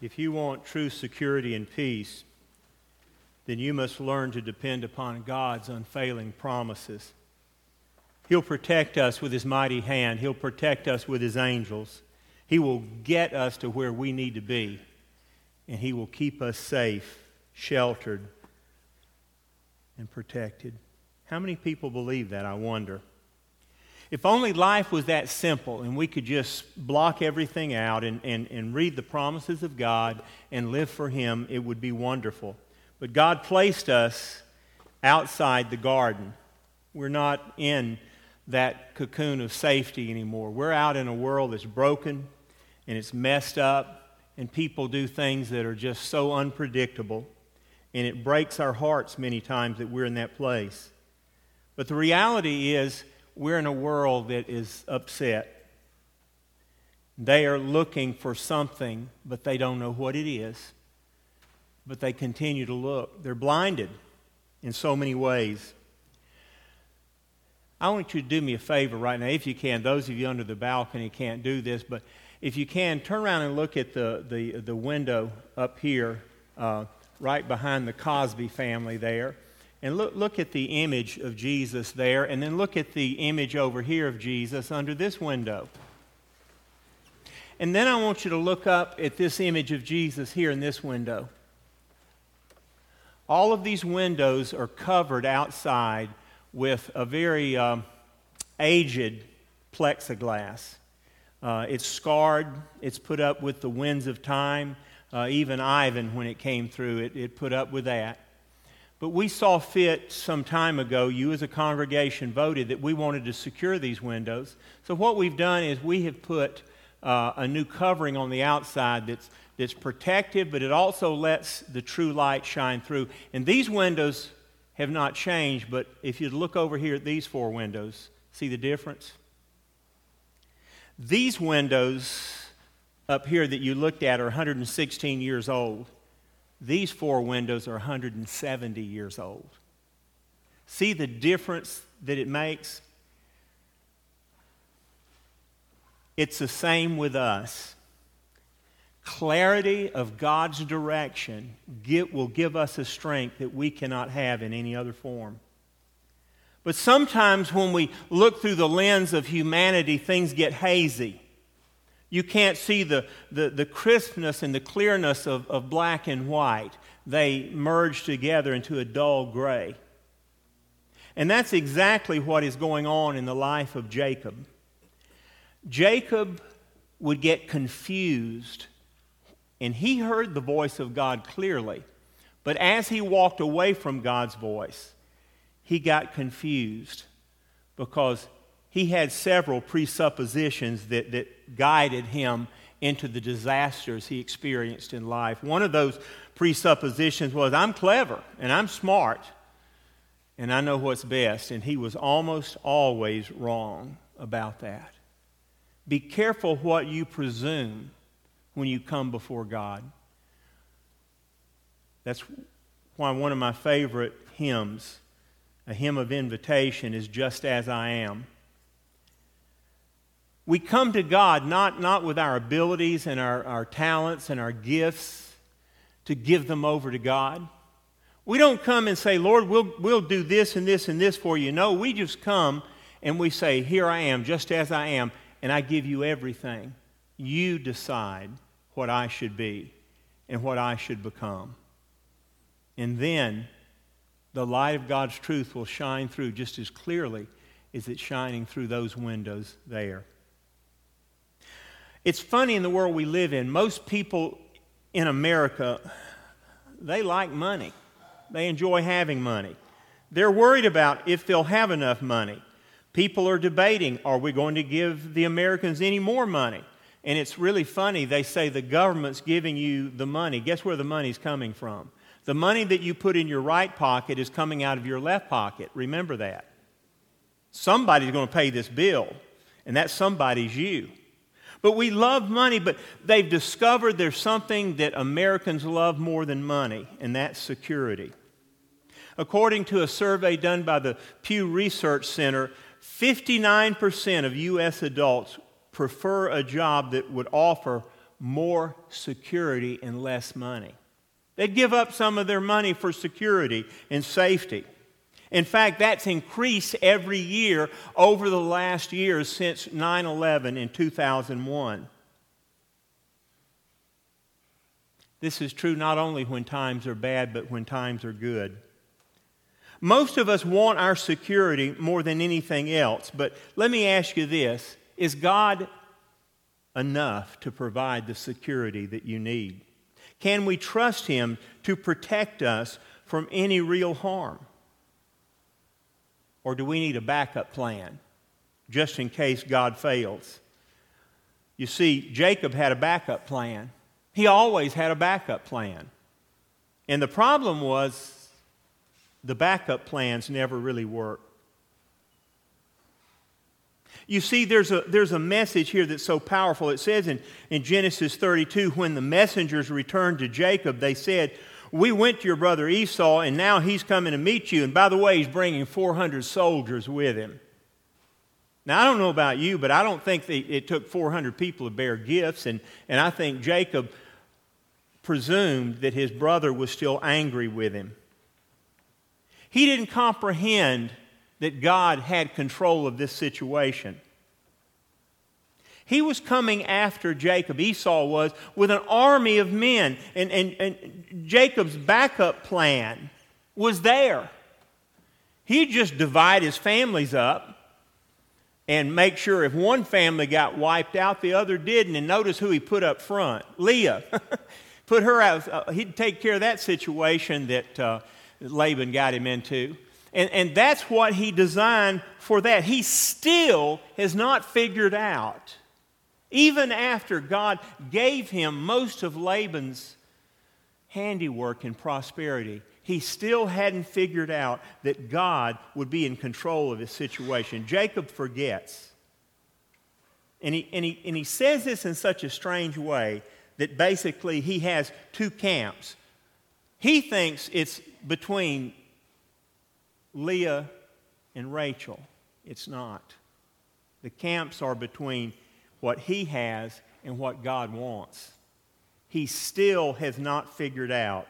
If you want true security and peace, then you must learn to depend upon God's unfailing promises. He'll protect us with His mighty hand, He'll protect us with His angels. He will get us to where we need to be, and He will keep us safe, sheltered, and protected. How many people believe that, I wonder? If only life was that simple and we could just block everything out and, and, and read the promises of God and live for Him, it would be wonderful. But God placed us outside the garden. We're not in that cocoon of safety anymore. We're out in a world that's broken and it's messed up, and people do things that are just so unpredictable. And it breaks our hearts many times that we're in that place. But the reality is, we're in a world that is upset. They are looking for something, but they don't know what it is. But they continue to look. They're blinded in so many ways. I want you to do me a favor right now, if you can. Those of you under the balcony can't do this, but if you can, turn around and look at the, the, the window up here, uh, right behind the Cosby family there. And look, look at the image of Jesus there, and then look at the image over here of Jesus under this window. And then I want you to look up at this image of Jesus here in this window. All of these windows are covered outside with a very um, aged plexiglass. Uh, it's scarred, it's put up with the winds of time. Uh, even Ivan, when it came through, it, it put up with that. But we saw fit some time ago, you as a congregation voted that we wanted to secure these windows. So what we've done is we have put uh, a new covering on the outside that's, that's protective, but it also lets the true light shine through. And these windows have not changed, but if you look over here at these four windows, see the difference? These windows up here that you looked at are 116 years old. These four windows are 170 years old. See the difference that it makes? It's the same with us. Clarity of God's direction get, will give us a strength that we cannot have in any other form. But sometimes when we look through the lens of humanity, things get hazy. You can't see the, the, the crispness and the clearness of, of black and white. They merge together into a dull gray. And that's exactly what is going on in the life of Jacob. Jacob would get confused, and he heard the voice of God clearly. But as he walked away from God's voice, he got confused because he had several presuppositions that, that guided him into the disasters he experienced in life. One of those presuppositions was, I'm clever and I'm smart and I know what's best. And he was almost always wrong about that. Be careful what you presume when you come before God. That's why one of my favorite hymns a hymn of invitation is just as I am. We come to God not, not with our abilities and our, our talents and our gifts to give them over to God. We don't come and say, Lord, we'll, we'll do this and this and this for you. No, we just come and we say, Here I am, just as I am, and I give you everything. You decide what I should be and what I should become. And then the light of God's truth will shine through just as clearly as it's shining through those windows there. It's funny in the world we live in, most people in America, they like money. They enjoy having money. They're worried about if they'll have enough money. People are debating are we going to give the Americans any more money? And it's really funny. They say the government's giving you the money. Guess where the money's coming from? The money that you put in your right pocket is coming out of your left pocket. Remember that. Somebody's going to pay this bill, and that somebody's you. But we love money, but they've discovered there's something that Americans love more than money, and that's security. According to a survey done by the Pew Research Center, 59% of U.S. adults prefer a job that would offer more security and less money. They'd give up some of their money for security and safety. In fact, that's increased every year over the last years since 9 11 in 2001. This is true not only when times are bad, but when times are good. Most of us want our security more than anything else, but let me ask you this Is God enough to provide the security that you need? Can we trust Him to protect us from any real harm? Or do we need a backup plan just in case God fails? You see, Jacob had a backup plan. He always had a backup plan. And the problem was the backup plans never really worked. You see, there's a, there's a message here that's so powerful. It says in, in Genesis 32 when the messengers returned to Jacob, they said, We went to your brother Esau, and now he's coming to meet you. And by the way, he's bringing 400 soldiers with him. Now, I don't know about you, but I don't think that it took 400 people to bear gifts. And, and I think Jacob presumed that his brother was still angry with him. He didn't comprehend that God had control of this situation. He was coming after Jacob, Esau was, with an army of men. And, and, and Jacob's backup plan was there. He'd just divide his families up and make sure if one family got wiped out, the other didn't. And notice who he put up front Leah. put her out. Uh, he'd take care of that situation that uh, Laban got him into. And, and that's what he designed for that. He still has not figured out, even after God gave him most of Laban's handiwork and prosperity, he still hadn't figured out that God would be in control of his situation. Jacob forgets. And he, and, he, and he says this in such a strange way that basically he has two camps. He thinks it's between Leah and Rachel. It's not. The camps are between what he has and what God wants. He still has not figured out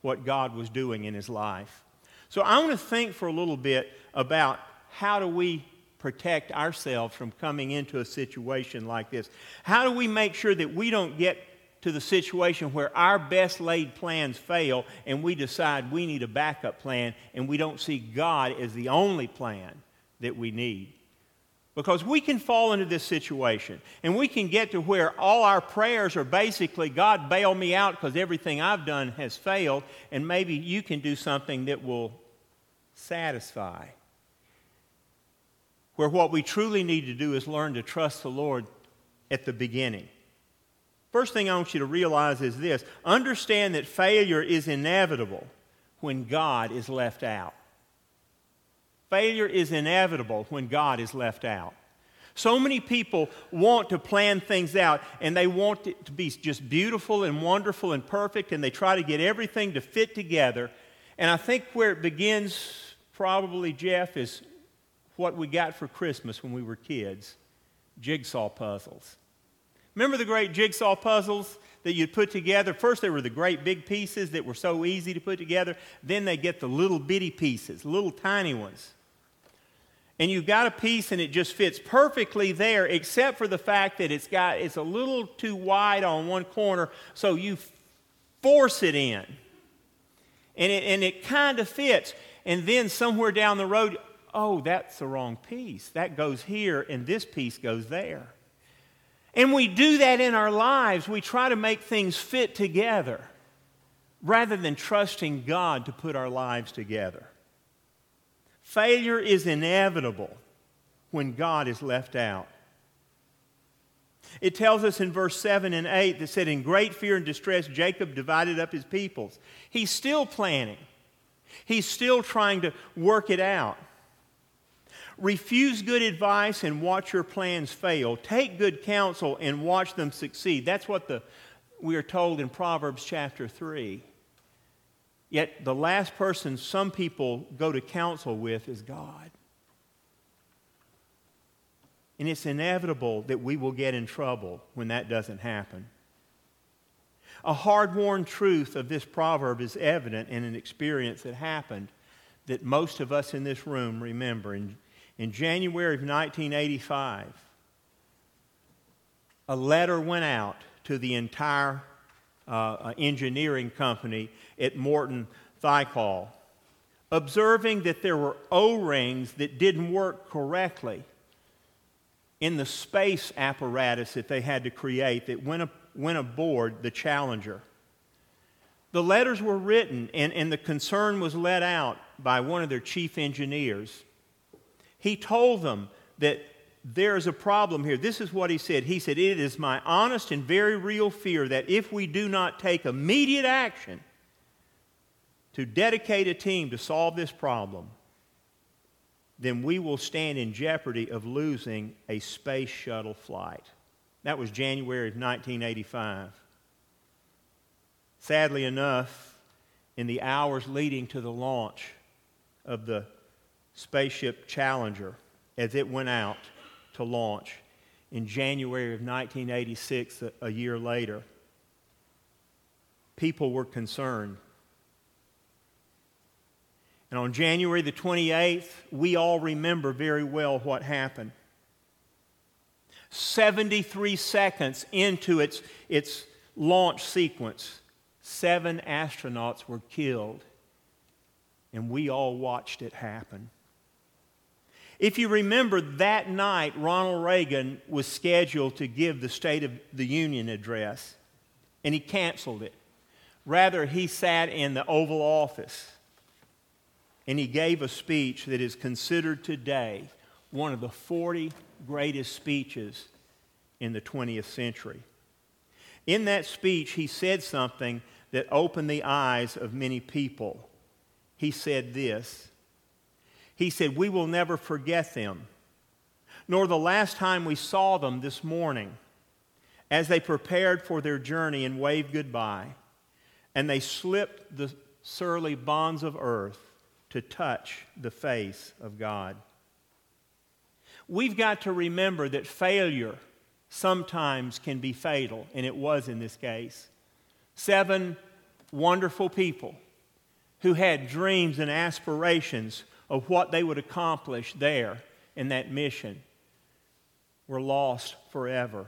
what God was doing in his life. So I want to think for a little bit about how do we protect ourselves from coming into a situation like this? How do we make sure that we don't get to the situation where our best laid plans fail and we decide we need a backup plan and we don't see God as the only plan that we need. Because we can fall into this situation and we can get to where all our prayers are basically, God, bail me out because everything I've done has failed, and maybe you can do something that will satisfy. Where what we truly need to do is learn to trust the Lord at the beginning. First thing I want you to realize is this understand that failure is inevitable when God is left out. Failure is inevitable when God is left out. So many people want to plan things out and they want it to be just beautiful and wonderful and perfect and they try to get everything to fit together. And I think where it begins, probably, Jeff, is what we got for Christmas when we were kids jigsaw puzzles. Remember the great jigsaw puzzles that you'd put together? First, they were the great big pieces that were so easy to put together. Then they get the little bitty pieces, little tiny ones. And you've got a piece and it just fits perfectly there, except for the fact that it's got it's a little too wide on one corner, so you force it in. And it, and it kind of fits. And then somewhere down the road, oh, that's the wrong piece. That goes here, and this piece goes there. And we do that in our lives. We try to make things fit together rather than trusting God to put our lives together. Failure is inevitable when God is left out. It tells us in verse 7 and 8 that said, In great fear and distress, Jacob divided up his peoples. He's still planning, he's still trying to work it out. Refuse good advice and watch your plans fail. Take good counsel and watch them succeed. That's what the, we are told in Proverbs chapter 3. Yet the last person some people go to counsel with is God. And it's inevitable that we will get in trouble when that doesn't happen. A hard worn truth of this proverb is evident in an experience that happened that most of us in this room remember. In, in January of 1985, a letter went out to the entire uh, engineering company at Morton Thiokol, observing that there were O rings that didn't work correctly in the space apparatus that they had to create that went, went aboard the Challenger. The letters were written, and, and the concern was let out by one of their chief engineers. He told them that there is a problem here. This is what he said. He said, It is my honest and very real fear that if we do not take immediate action to dedicate a team to solve this problem, then we will stand in jeopardy of losing a space shuttle flight. That was January of 1985. Sadly enough, in the hours leading to the launch of the spaceship Challenger, as it went out to launch in January of 1986, a, a year later, people were concerned and on January the 28th, we all remember very well what happened. 73 seconds into its, its launch sequence, seven astronauts were killed, and we all watched it happen. If you remember, that night, Ronald Reagan was scheduled to give the State of the Union address, and he canceled it. Rather, he sat in the Oval Office and he gave a speech that is considered today one of the 40 greatest speeches in the 20th century. In that speech, he said something that opened the eyes of many people. He said this He said, We will never forget them, nor the last time we saw them this morning as they prepared for their journey and waved goodbye, and they slipped the surly bonds of earth to touch the face of God. We've got to remember that failure sometimes can be fatal, and it was in this case. Seven wonderful people who had dreams and aspirations of what they would accomplish there in that mission were lost forever.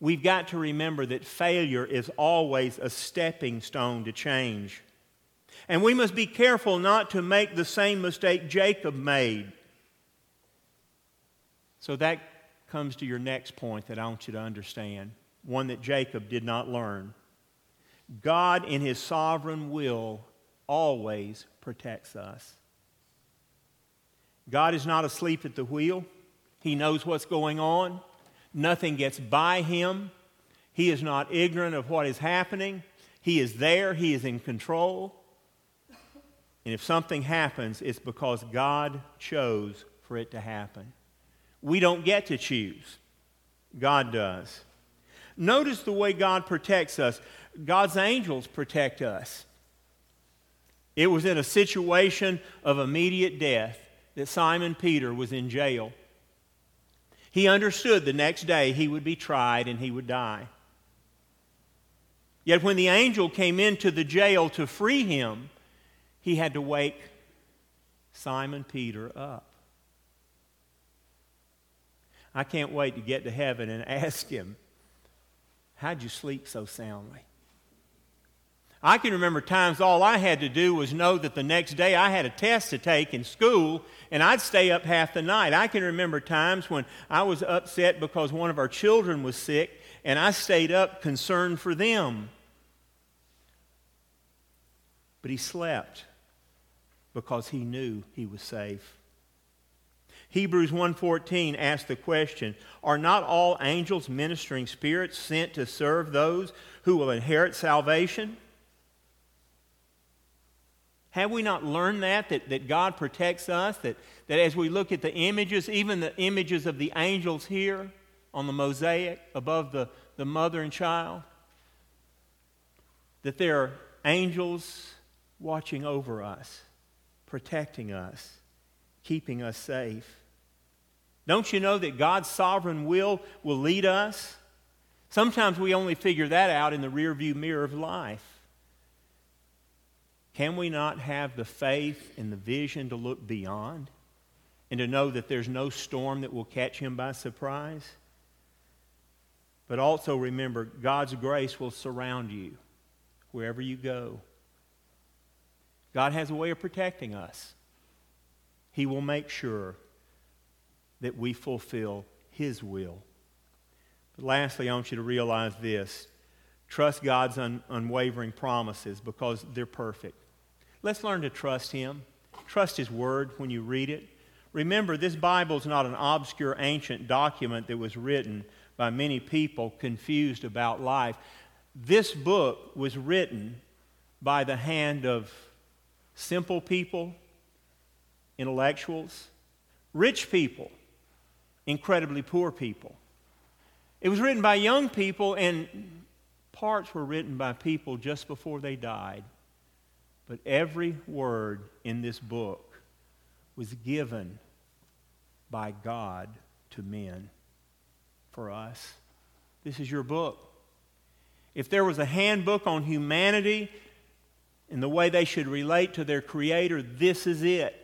We've got to remember that failure is always a stepping stone to change. And we must be careful not to make the same mistake Jacob made. So that comes to your next point that I want you to understand, one that Jacob did not learn. God, in his sovereign will, always protects us. God is not asleep at the wheel. He knows what's going on. Nothing gets by him. He is not ignorant of what is happening. He is there. He is in control. And if something happens, it's because God chose for it to happen. We don't get to choose, God does. Notice the way God protects us. God's angels protect us. It was in a situation of immediate death that Simon Peter was in jail. He understood the next day he would be tried and he would die. Yet when the angel came into the jail to free him, he had to wake Simon Peter up. I can't wait to get to heaven and ask him, How'd you sleep so soundly? I can remember times all I had to do was know that the next day I had a test to take in school and I'd stay up half the night. I can remember times when I was upset because one of our children was sick and I stayed up concerned for them. But he slept because he knew he was safe. Hebrews 1:14 asks the question, are not all angels ministering spirits sent to serve those who will inherit salvation? Have we not learned that, that, that God protects us? That, that as we look at the images, even the images of the angels here on the mosaic above the, the mother and child, that there are angels watching over us protecting us, keeping us safe. Don't you know that God's sovereign will will lead us? Sometimes we only figure that out in the rearview mirror of life. Can we not have the faith and the vision to look beyond and to know that there's no storm that will catch him by surprise? But also remember, God's grace will surround you wherever you go. God has a way of protecting us. He will make sure that we fulfill His will. But lastly, I want you to realize this trust God's un- unwavering promises because they're perfect. Let's learn to trust Him. Trust His Word when you read it. Remember, this Bible is not an obscure ancient document that was written by many people confused about life. This book was written by the hand of simple people, intellectuals, rich people, incredibly poor people. It was written by young people, and parts were written by people just before they died. But every word in this book was given by God to men for us. This is your book. If there was a handbook on humanity and the way they should relate to their Creator, this is it.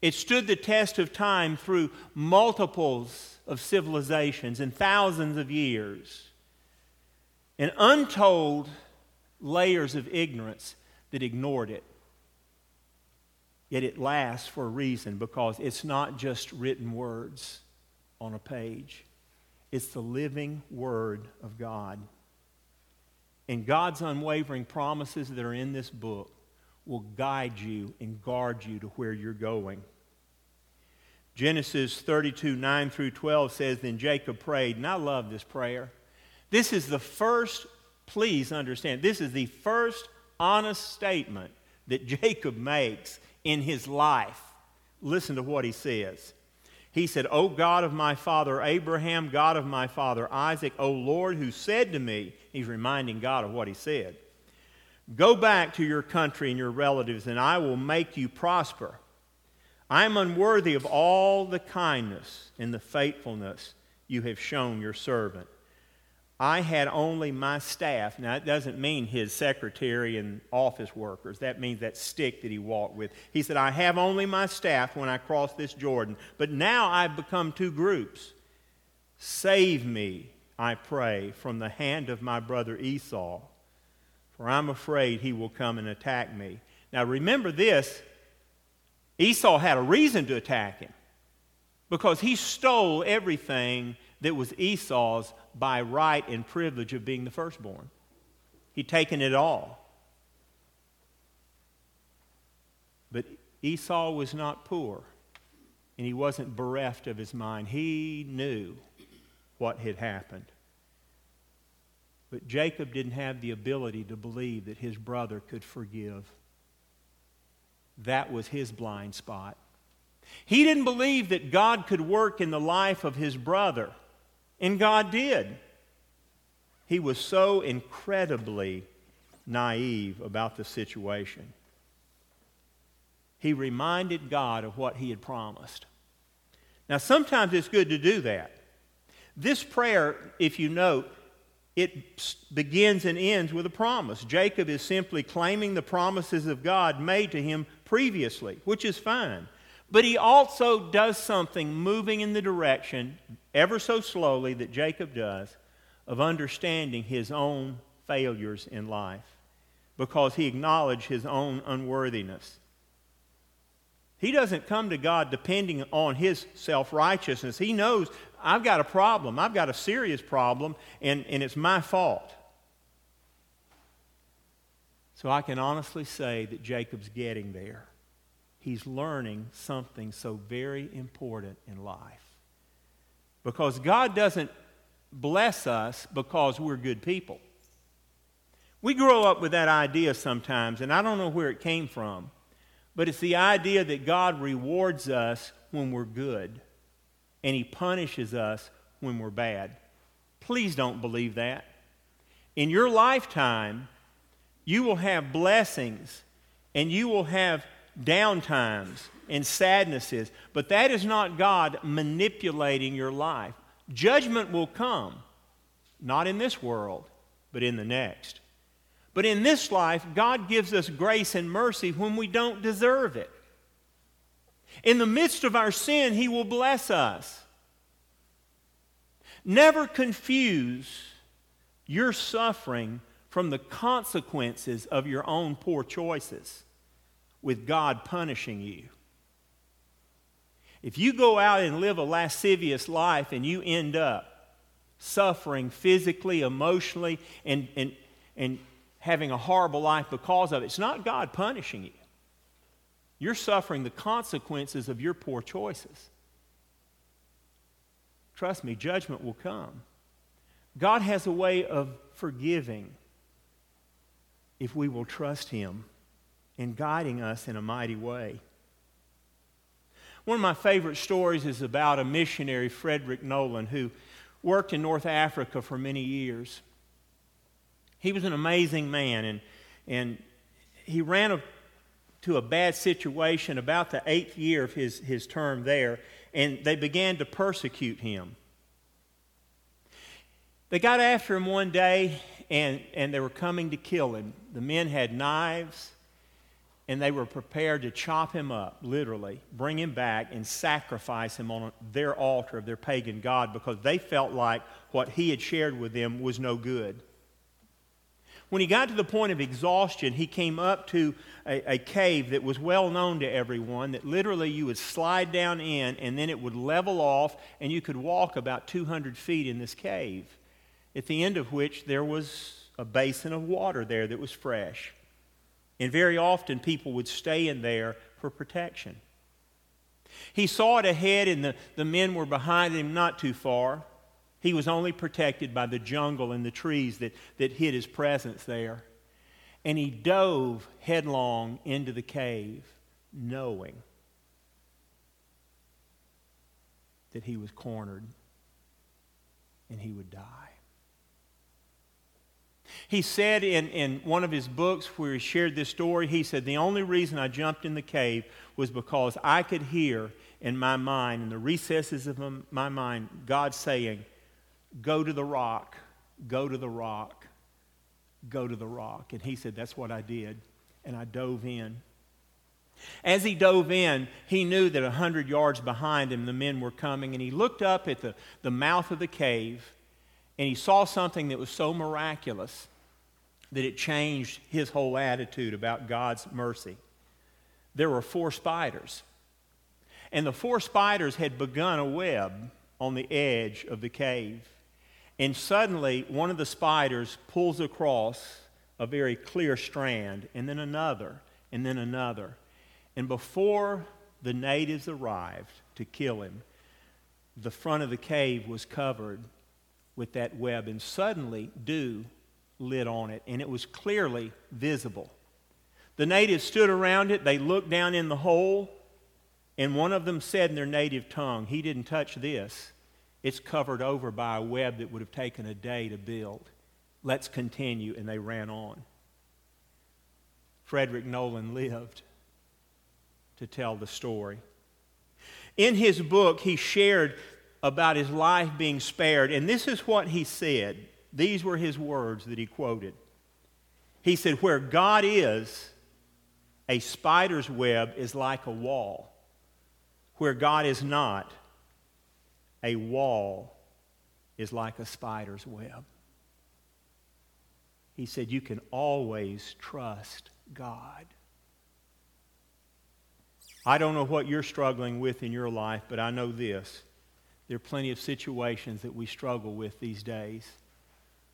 It stood the test of time through multiples of civilizations and thousands of years, and untold layers of ignorance that ignored it. Yet it lasts for a reason because it's not just written words on a page. It's the living Word of God. And God's unwavering promises that are in this book will guide you and guard you to where you're going. Genesis 32, 9 through 12 says, Then Jacob prayed, and I love this prayer. This is the first, please understand, this is the first honest statement that Jacob makes in his life. Listen to what he says. He said, O God of my father Abraham, God of my father Isaac, O Lord, who said to me, he's reminding God of what he said, Go back to your country and your relatives, and I will make you prosper. I am unworthy of all the kindness and the faithfulness you have shown your servant. I had only my staff. Now, it doesn't mean his secretary and office workers. That means that stick that he walked with. He said, I have only my staff when I cross this Jordan. But now I've become two groups. Save me, I pray, from the hand of my brother Esau, for I'm afraid he will come and attack me. Now, remember this Esau had a reason to attack him because he stole everything that was Esau's by right and privilege of being the firstborn. He'd taken it all. But Esau was not poor, and he wasn't bereft of his mind. He knew what had happened. But Jacob didn't have the ability to believe that his brother could forgive. That was his blind spot. He didn't believe that God could work in the life of his brother and God did. He was so incredibly naive about the situation. He reminded God of what he had promised. Now, sometimes it's good to do that. This prayer, if you note, it begins and ends with a promise. Jacob is simply claiming the promises of God made to him previously, which is fine. But he also does something moving in the direction ever so slowly that Jacob does, of understanding his own failures in life because he acknowledged his own unworthiness. He doesn't come to God depending on his self righteousness. He knows I've got a problem, I've got a serious problem, and, and it's my fault. So I can honestly say that Jacob's getting there. He's learning something so very important in life. Because God doesn't bless us because we're good people. We grow up with that idea sometimes, and I don't know where it came from, but it's the idea that God rewards us when we're good and He punishes us when we're bad. Please don't believe that. In your lifetime, you will have blessings and you will have downtimes and sadnesses, but that is not God manipulating your life. Judgment will come. not in this world, but in the next. But in this life, God gives us grace and mercy when we don't deserve it. In the midst of our sin, He will bless us. Never confuse your suffering from the consequences of your own poor choices with God punishing you. If you go out and live a lascivious life and you end up suffering physically, emotionally, and, and, and having a horrible life because of it, it's not God punishing you. You're suffering the consequences of your poor choices. Trust me, judgment will come. God has a way of forgiving if we will trust Him in guiding us in a mighty way. One of my favorite stories is about a missionary, Frederick Nolan, who worked in North Africa for many years. He was an amazing man, and, and he ran a, to a bad situation about the eighth year of his, his term there, and they began to persecute him. They got after him one day, and, and they were coming to kill him. The men had knives and they were prepared to chop him up, literally, bring him back, and sacrifice him on their altar of their pagan god because they felt like what he had shared with them was no good. When he got to the point of exhaustion, he came up to a, a, cave that was well known to everyone, that literally you would slide down in and then it would level off, and you could walk about 200 feet in this cave, at the end of which there was a basin of water there that was fresh. And very often people would stay in there for protection. He saw it ahead, and the, the men were behind him not too far. He was only protected by the jungle and the trees that, that hid his presence there. And he dove headlong into the cave, knowing that he was cornered and he would die. He said in, in one of his books where he shared this story, he said, The only reason I jumped in the cave was because I could hear in my mind, in the recesses of my mind, God saying, Go to the rock, go to the rock, go to the rock. And he said, That's what I did. And I dove in. As he dove in, he knew that a hundred yards behind him the men were coming, and he looked up at the, the mouth of the cave and he saw something that was so miraculous that it changed his whole attitude about God's mercy. There were four spiders, and the four spiders had begun a web on the edge of the cave. And suddenly, one of the spiders pulls across a very clear strand, and then another, and then another. And before the natives arrived to kill him, the front of the cave was covered with that web, and suddenly dew lit on it, and it was clearly visible. The natives stood around it, they looked down in the hole, and one of them said in their native tongue, He didn't touch this. It's covered over by a web that would have taken a day to build. Let's continue. And they ran on. Frederick Nolan lived to tell the story. In his book, he shared about his life being spared. And this is what he said. These were his words that he quoted. He said, Where God is, a spider's web is like a wall. Where God is not, a wall is like a spider's web. He said, You can always trust God. I don't know what you're struggling with in your life, but I know this there are plenty of situations that we struggle with these days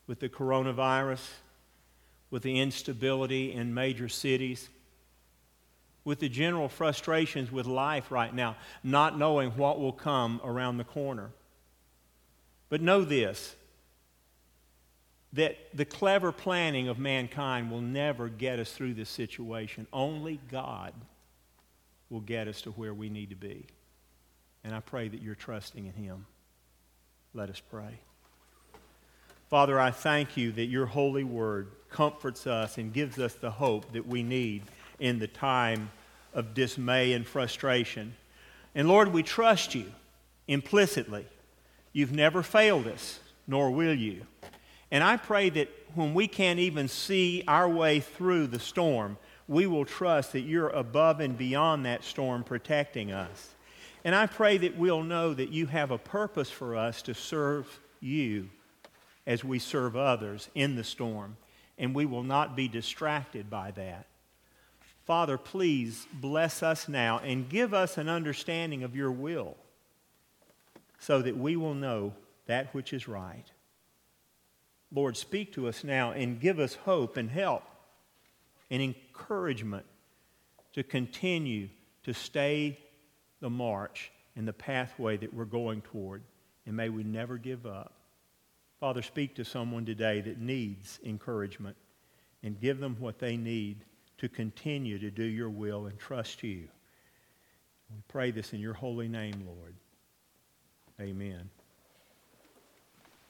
with the coronavirus, with the instability in major cities, with the general frustrations with life right now, not knowing what will come around the corner. But know this that the clever planning of mankind will never get us through this situation. Only God will get us to where we need to be. And I pray that you're trusting in Him. Let us pray. Father, I thank you that your holy word comforts us and gives us the hope that we need in the time of dismay and frustration. And Lord, we trust you implicitly. You've never failed us, nor will you. And I pray that when we can't even see our way through the storm, we will trust that you're above and beyond that storm protecting us. And I pray that we'll know that you have a purpose for us to serve you as we serve others in the storm, and we will not be distracted by that. Father, please bless us now and give us an understanding of your will so that we will know that which is right. Lord, speak to us now and give us hope and help and encouragement to continue to stay the march and the pathway that we're going toward. And may we never give up. Father, speak to someone today that needs encouragement and give them what they need to continue to do your will and trust you. We pray this in your holy name, Lord. Amen.